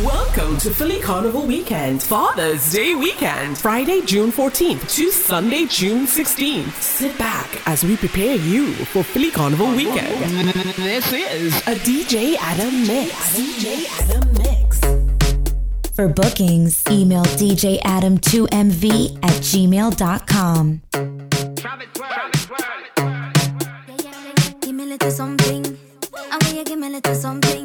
Welcome to Philly Carnival Weekend, Father's Day Weekend, Friday, June 14th to Sunday, June 16th. Sit back as we prepare you for Philly Carnival Weekend. This is a DJ Adam mix. DJ Adam mix. For bookings, email djadam2mv at gmail.com. Give me a little something. I want you give me a little something.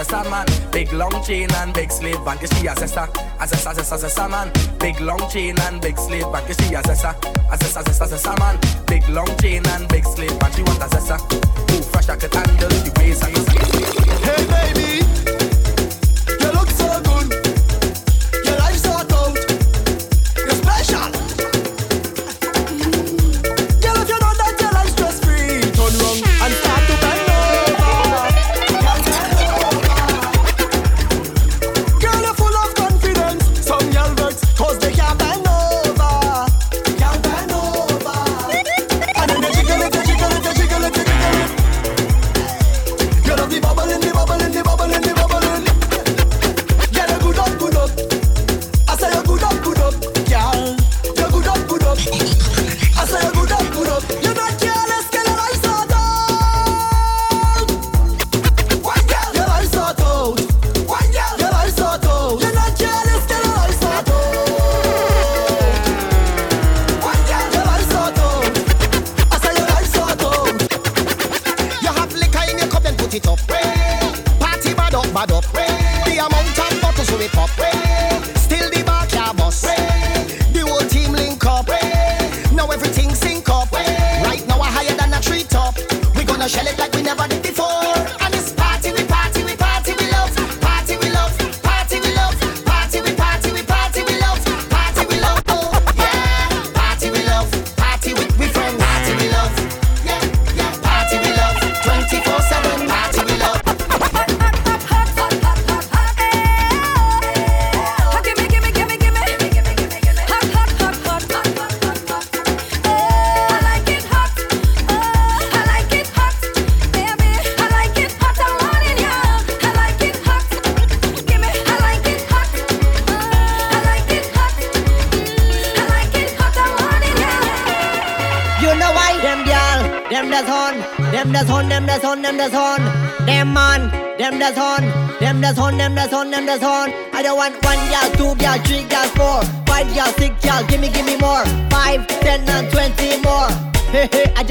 zesta man. Big long chain and big sleeve back. She a zesta, a zesta, zesta, zesta man. Big long chain and big sleeve back. She a zesta, a zesta, zesta, zesta man. Big long chain and big sleeve and She want a zesta. Ooh, fresh I could handle the waist.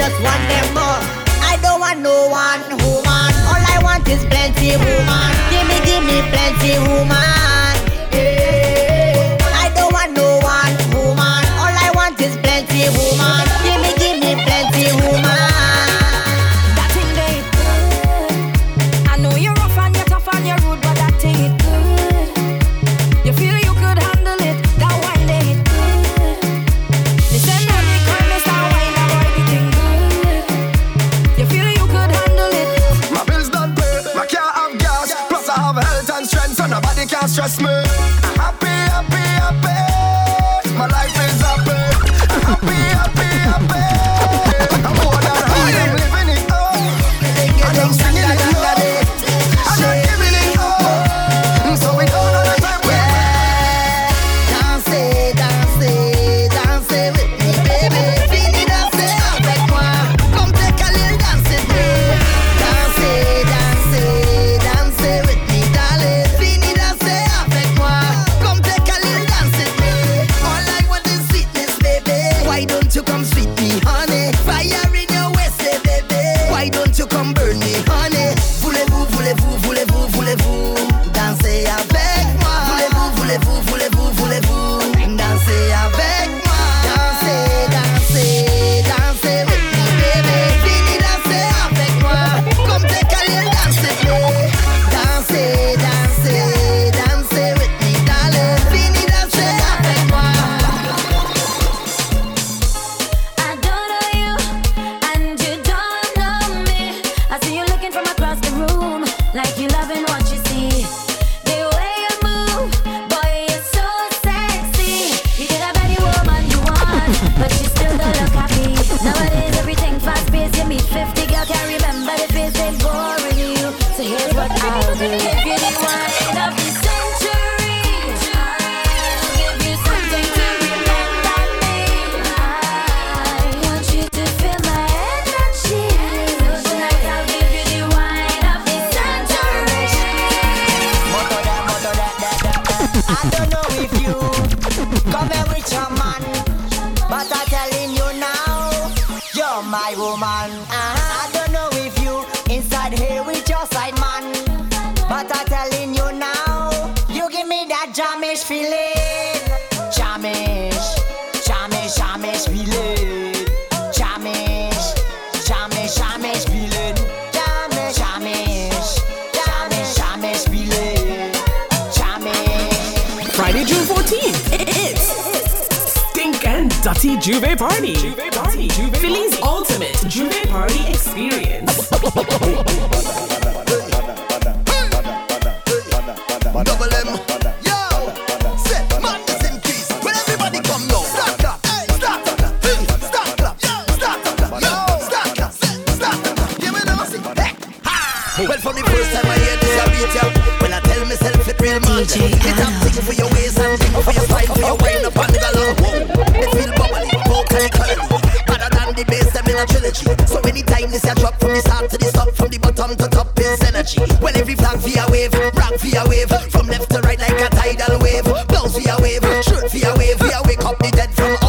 just want them more. I don't want no one woman. All I want is plenty woman. Give me, give me plenty woman. Yeah. I don't want no one woman. All I want is plenty woman. trust me. DJ It for your and for your wine feel bubbly, than the bass a trilogy So anytime this a drop from the start to the stop From the bottom to top is energy When every flag via wave, rock via wave From left to right like a tidal wave. Bounce via wave, shoot via wave. We wake up the dead from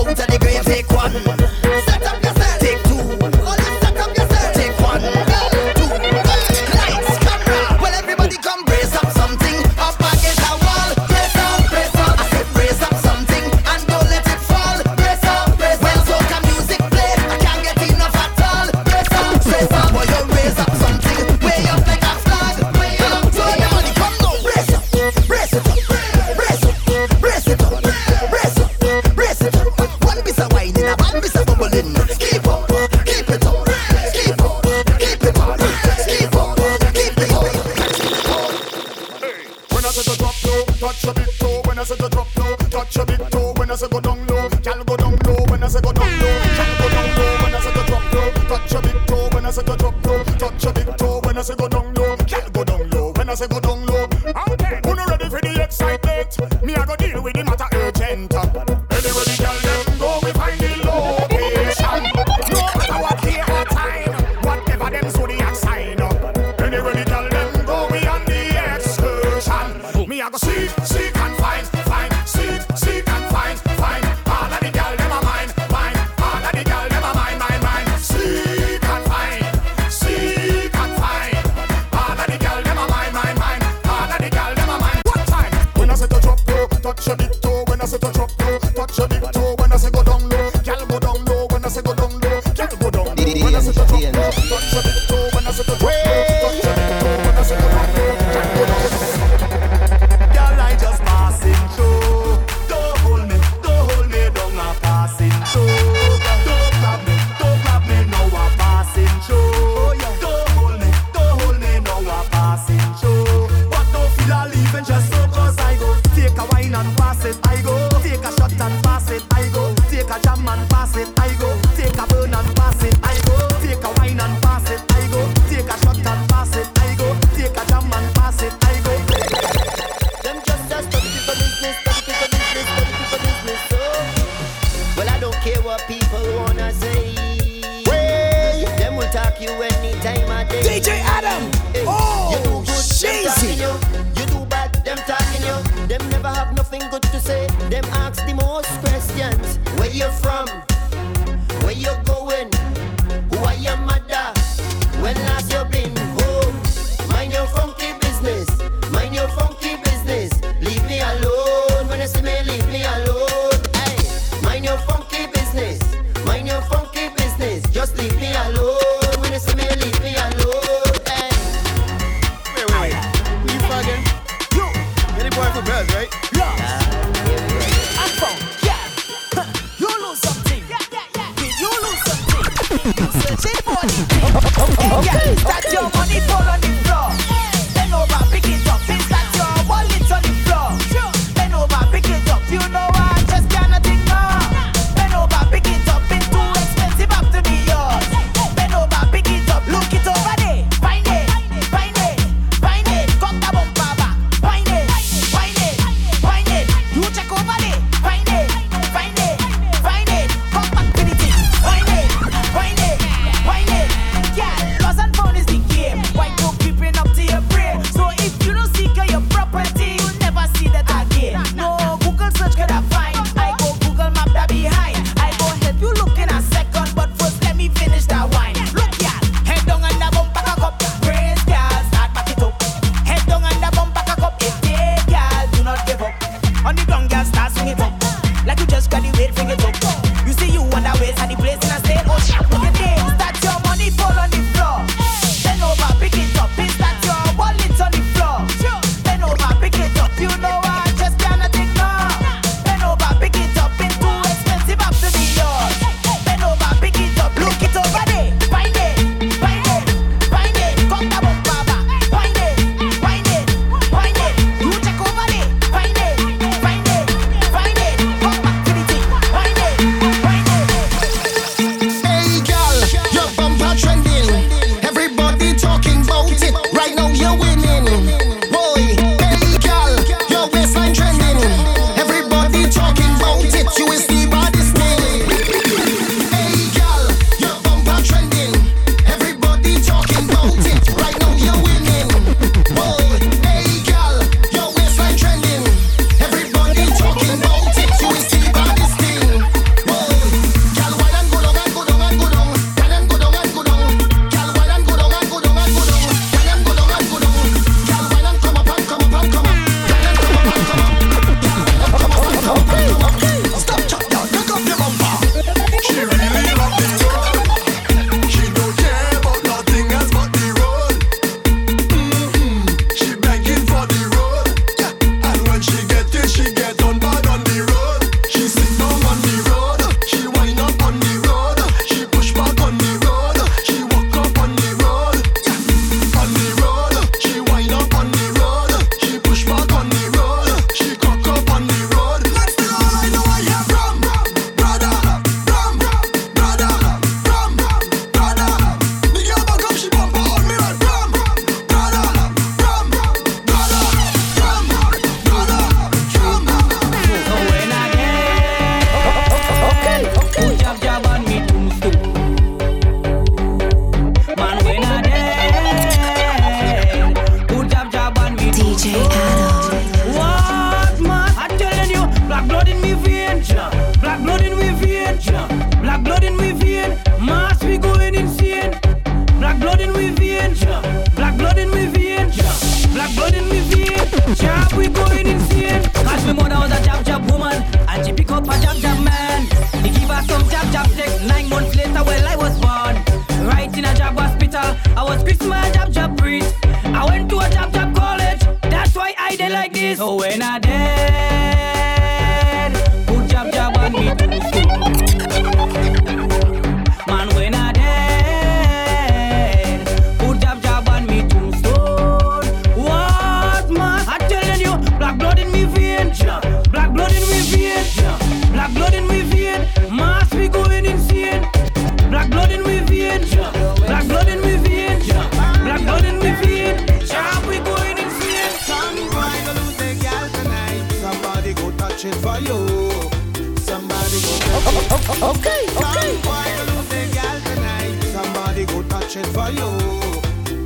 touch it for you,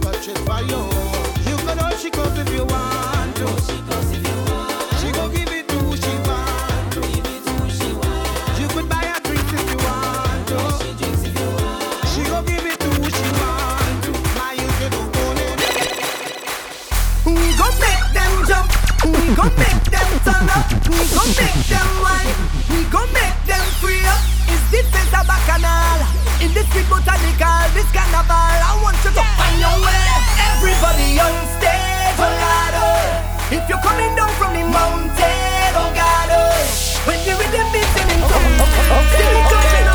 touch it for you. You can all she goes if you want to. She go give it to she want to. You could buy her drinks if you want to. She go give it to she want to. Now you should do. We go make them jump. Go make them turn up. We go make wicked botanical, this carnival. I want you to yeah. find your way. Everybody on stage, oh God, oh. If you're coming down from the mountain, oh God, oh. When you're with the beat, then it's okay. okay. okay.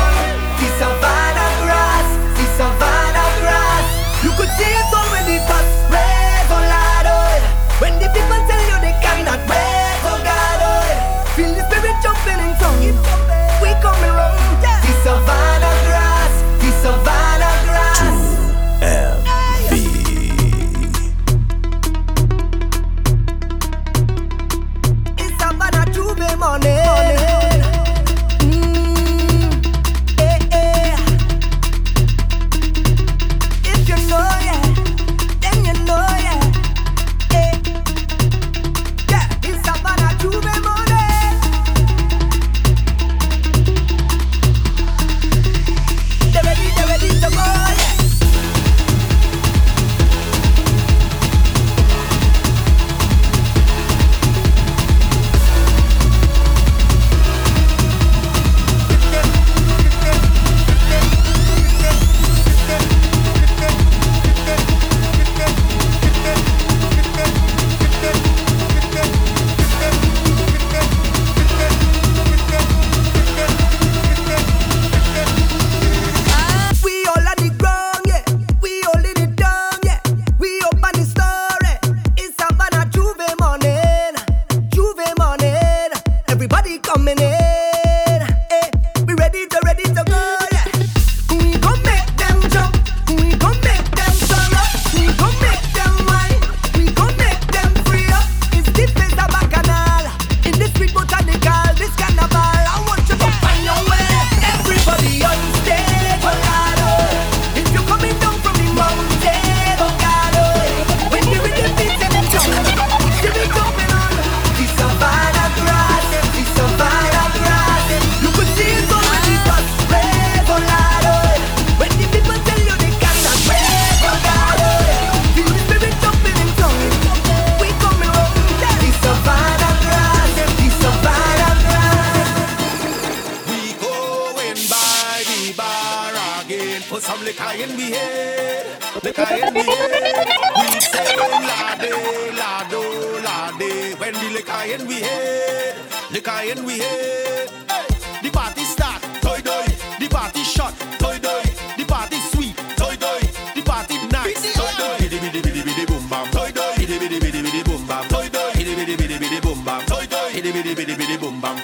the party start. Doi doi, the party shot. Doi doi, the party sweet. Doi doi, the party nice. Doi doi, bidi bidi bidi bidi boom bam. Doi doi, bidi bidi bidi bidi boom bam. Doi doi, bidi bidi bidi bidi boom bam. Doi doi, bidi bidi bidi bidi boom bam.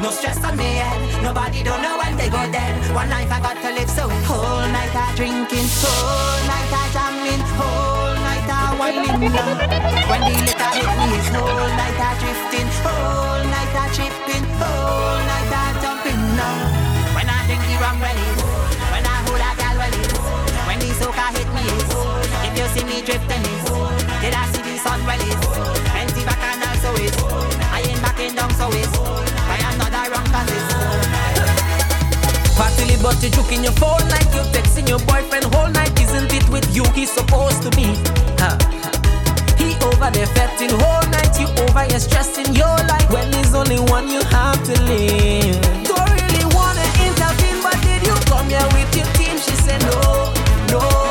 No stress on me head. Nobody don't know when they go dead. One life I got to live, so whole night I drinking, whole night I jamming, whole night I whining. when the liquor hit me, it's whole night I drifting, whole night I tripping, whole night I jumping. No, when I drink the rum, well it's When I hold a gal, well it's When the soca hit me, it's. If you see me drifting, it's. Did I see the sun, well it's. fancy back and also it's. I ain't backing down, so it's. Partly but you joking your phone like you texting your boyfriend whole night. Isn't it with you he's supposed to be? Huh. He over there fetting whole night. You over here stressing your life when he's only one you have to live. Don't really wanna intervene, but did you come here with your team? She said no, no.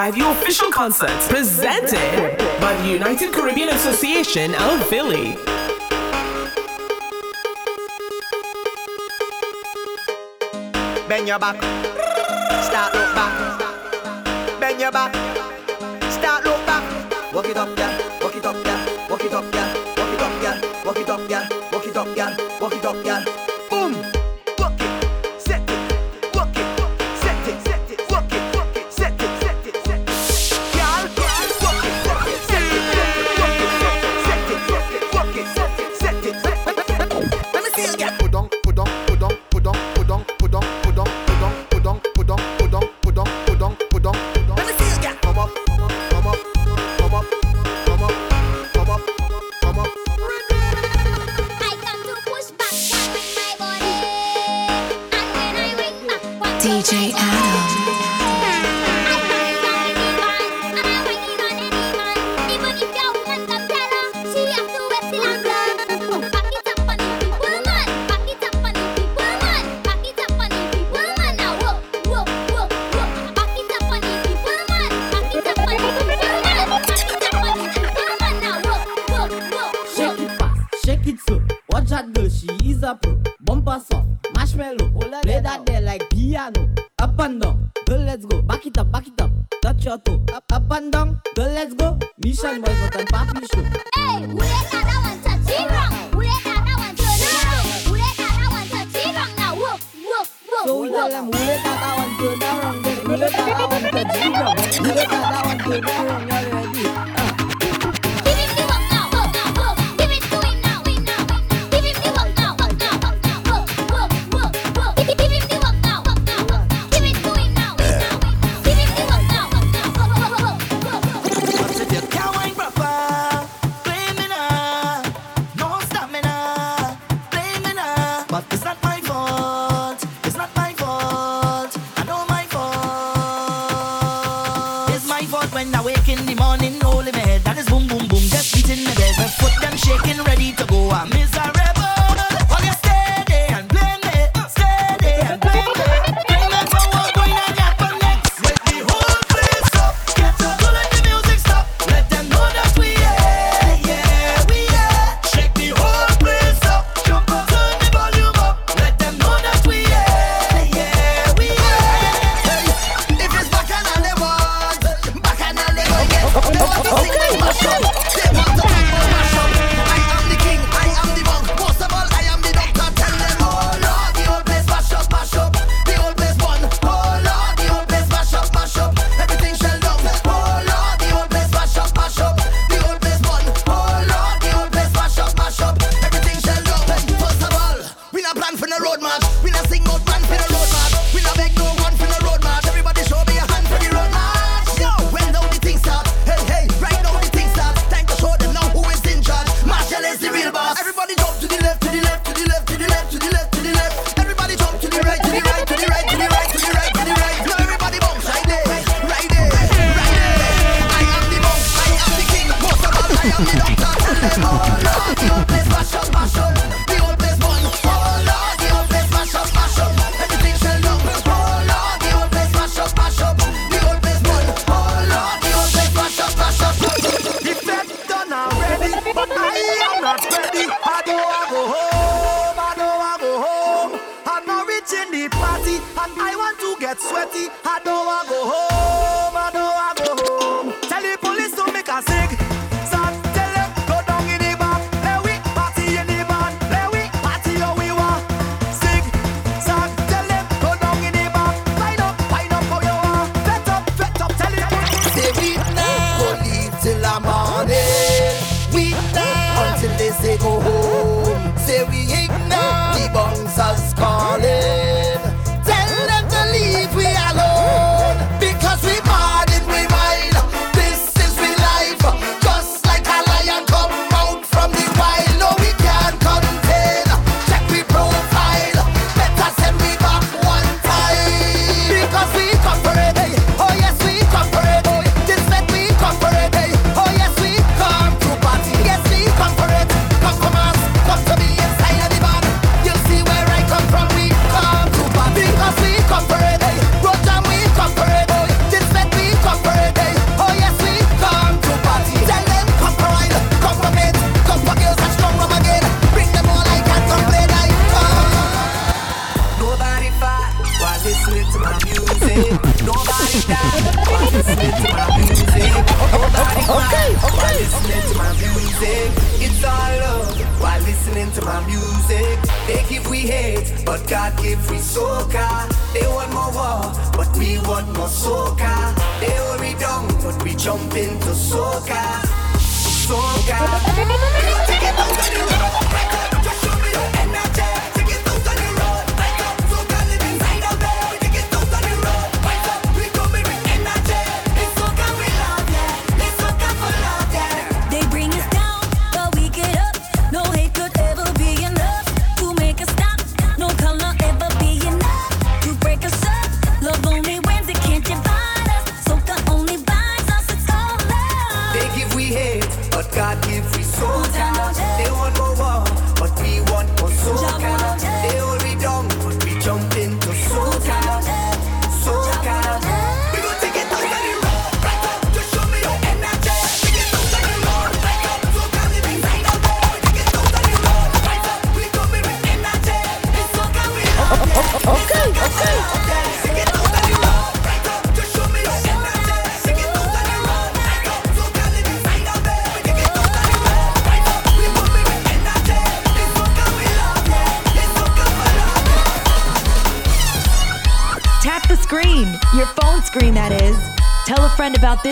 by the official concerts presented by the United Caribbean Association of Philly. Bend your back, start look back, bend your back.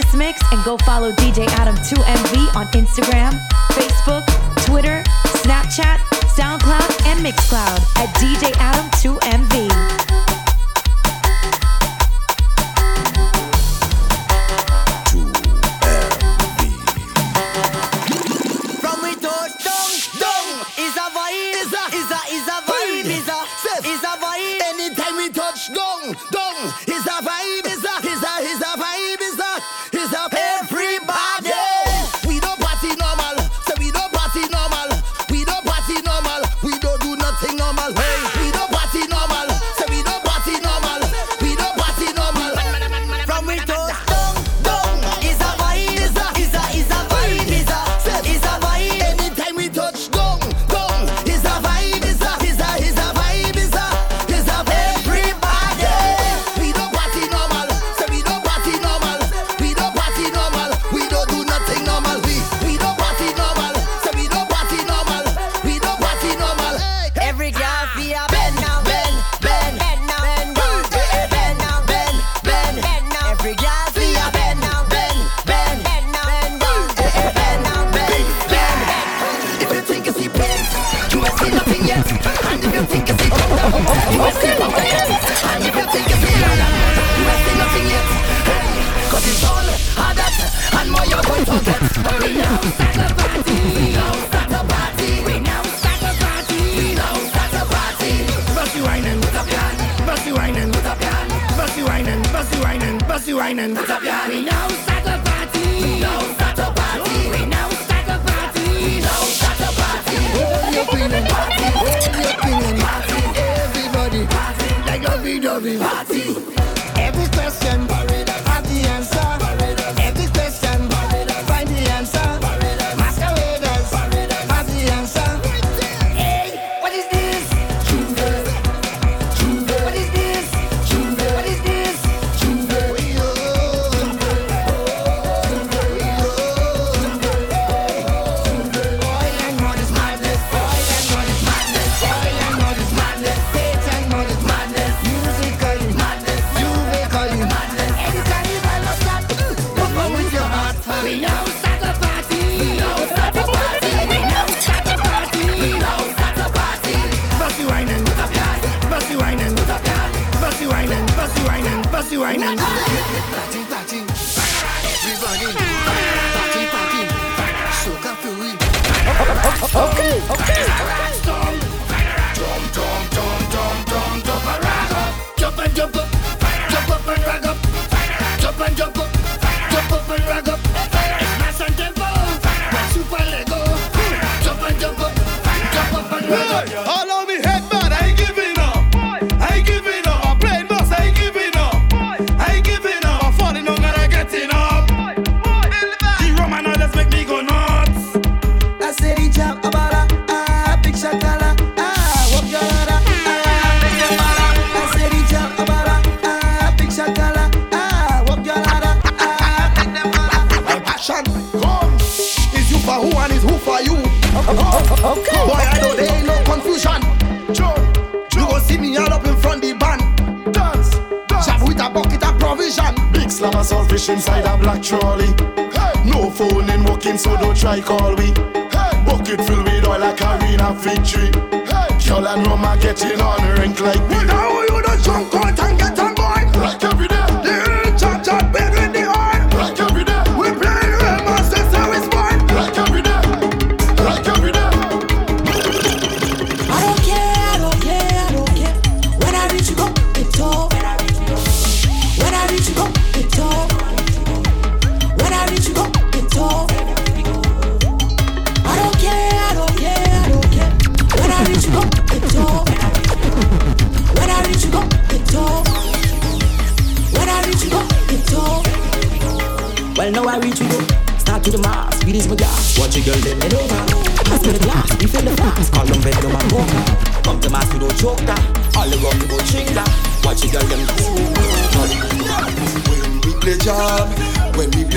This mix phone and walking, so don't try call we. Hey. Bucket filled with oil like arena victory. Hey. Girl and rum are getting on rank like we. Well, now you don't jump out and get on board. Like every day.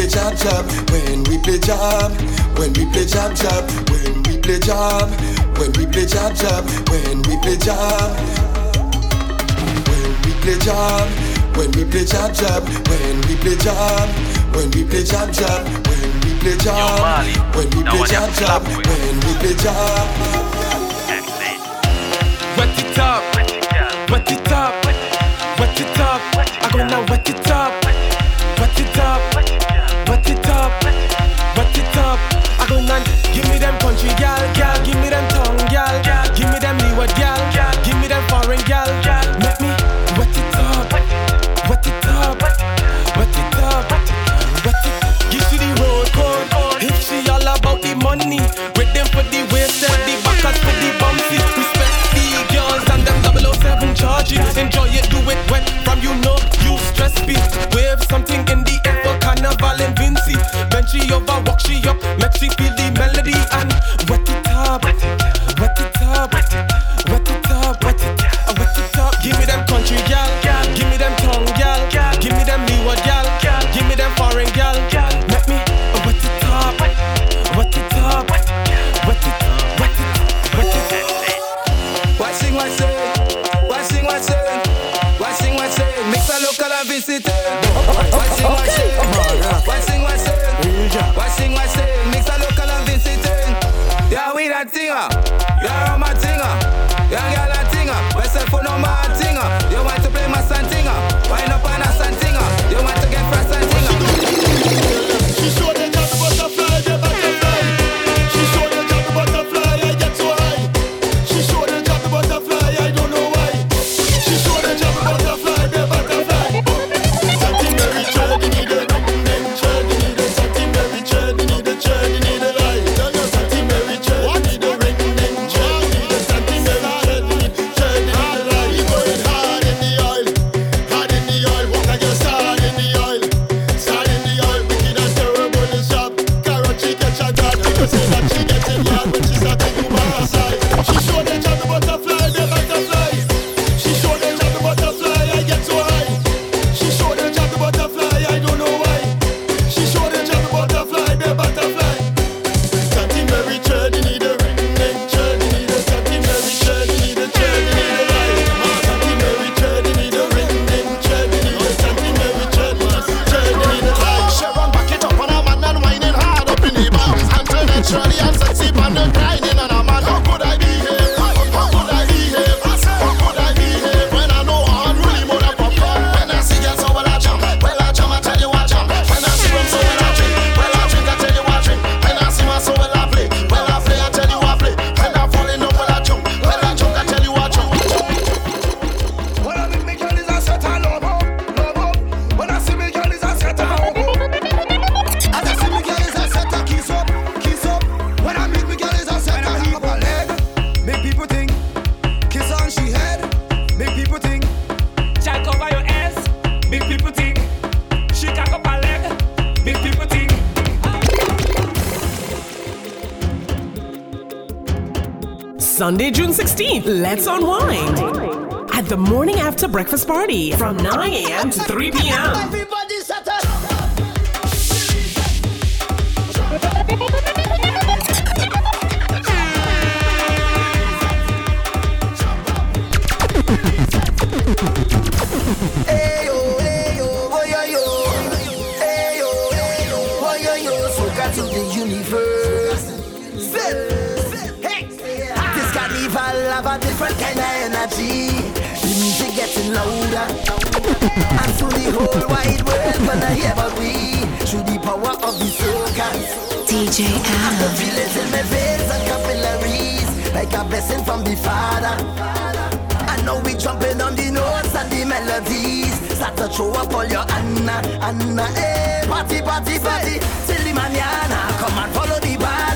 play job job when we play job, when we play job, job, when we play job, when we play job job when we play job, when we play job when we play job job when we play job, when we play job, job, when we play job, when we play job, job, when we play jab. Wet it up, wet it up, wet it up. I gonna wet it up, wet it up it up, wet it up. I go and give me them country gal, gal. Gucci or Versace. breakfast party from 9 a.m. to 3 p.m. DJ Adam. in my veins and capillaries, like a blessing from the Father. I know we jumping on the notes and the melodies. Start to throw up all your Anna, Anna, eh. Party, party, party, till the manana. Come and follow the vibe.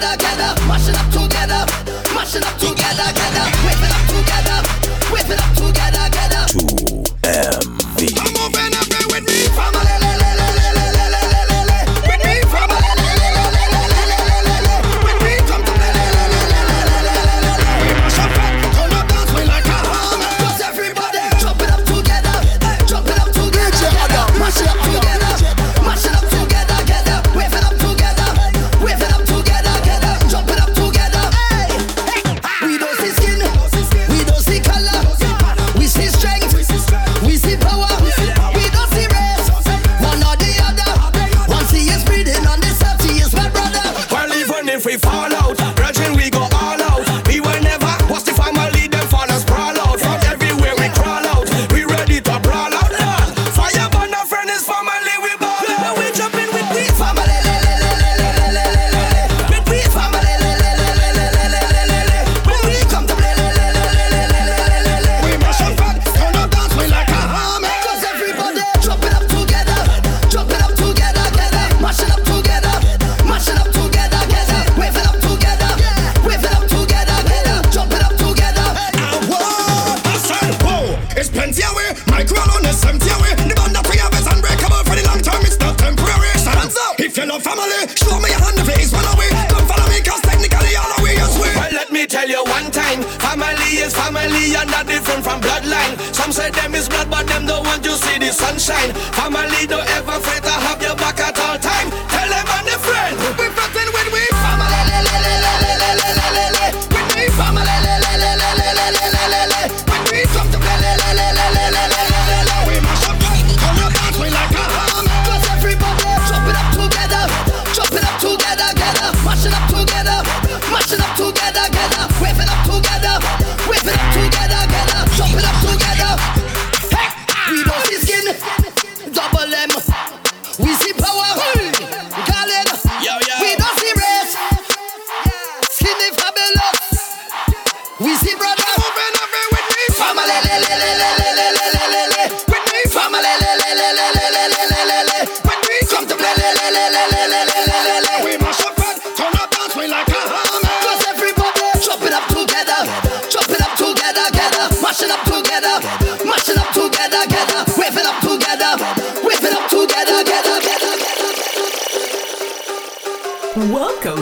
together, together, mash up together, mashing up together, together, whipping up together, whipping up together, together. is family and not different from bloodline. Some say them is blood, but them don't want you see the sunshine. Family don't ever fail to have your back.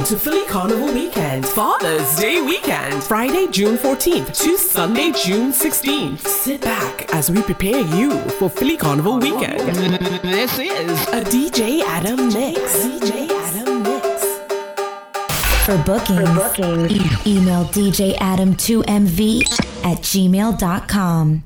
to Philly Carnival Weekend, Father's Day Weekend, Friday, June 14th to Sunday, June 16th. Sit back as we prepare you for Philly Carnival Weekend. This is a DJ Adam mix. DJ Adam mix. For bookings, For bookings. E- email djadam2mv at gmail.com.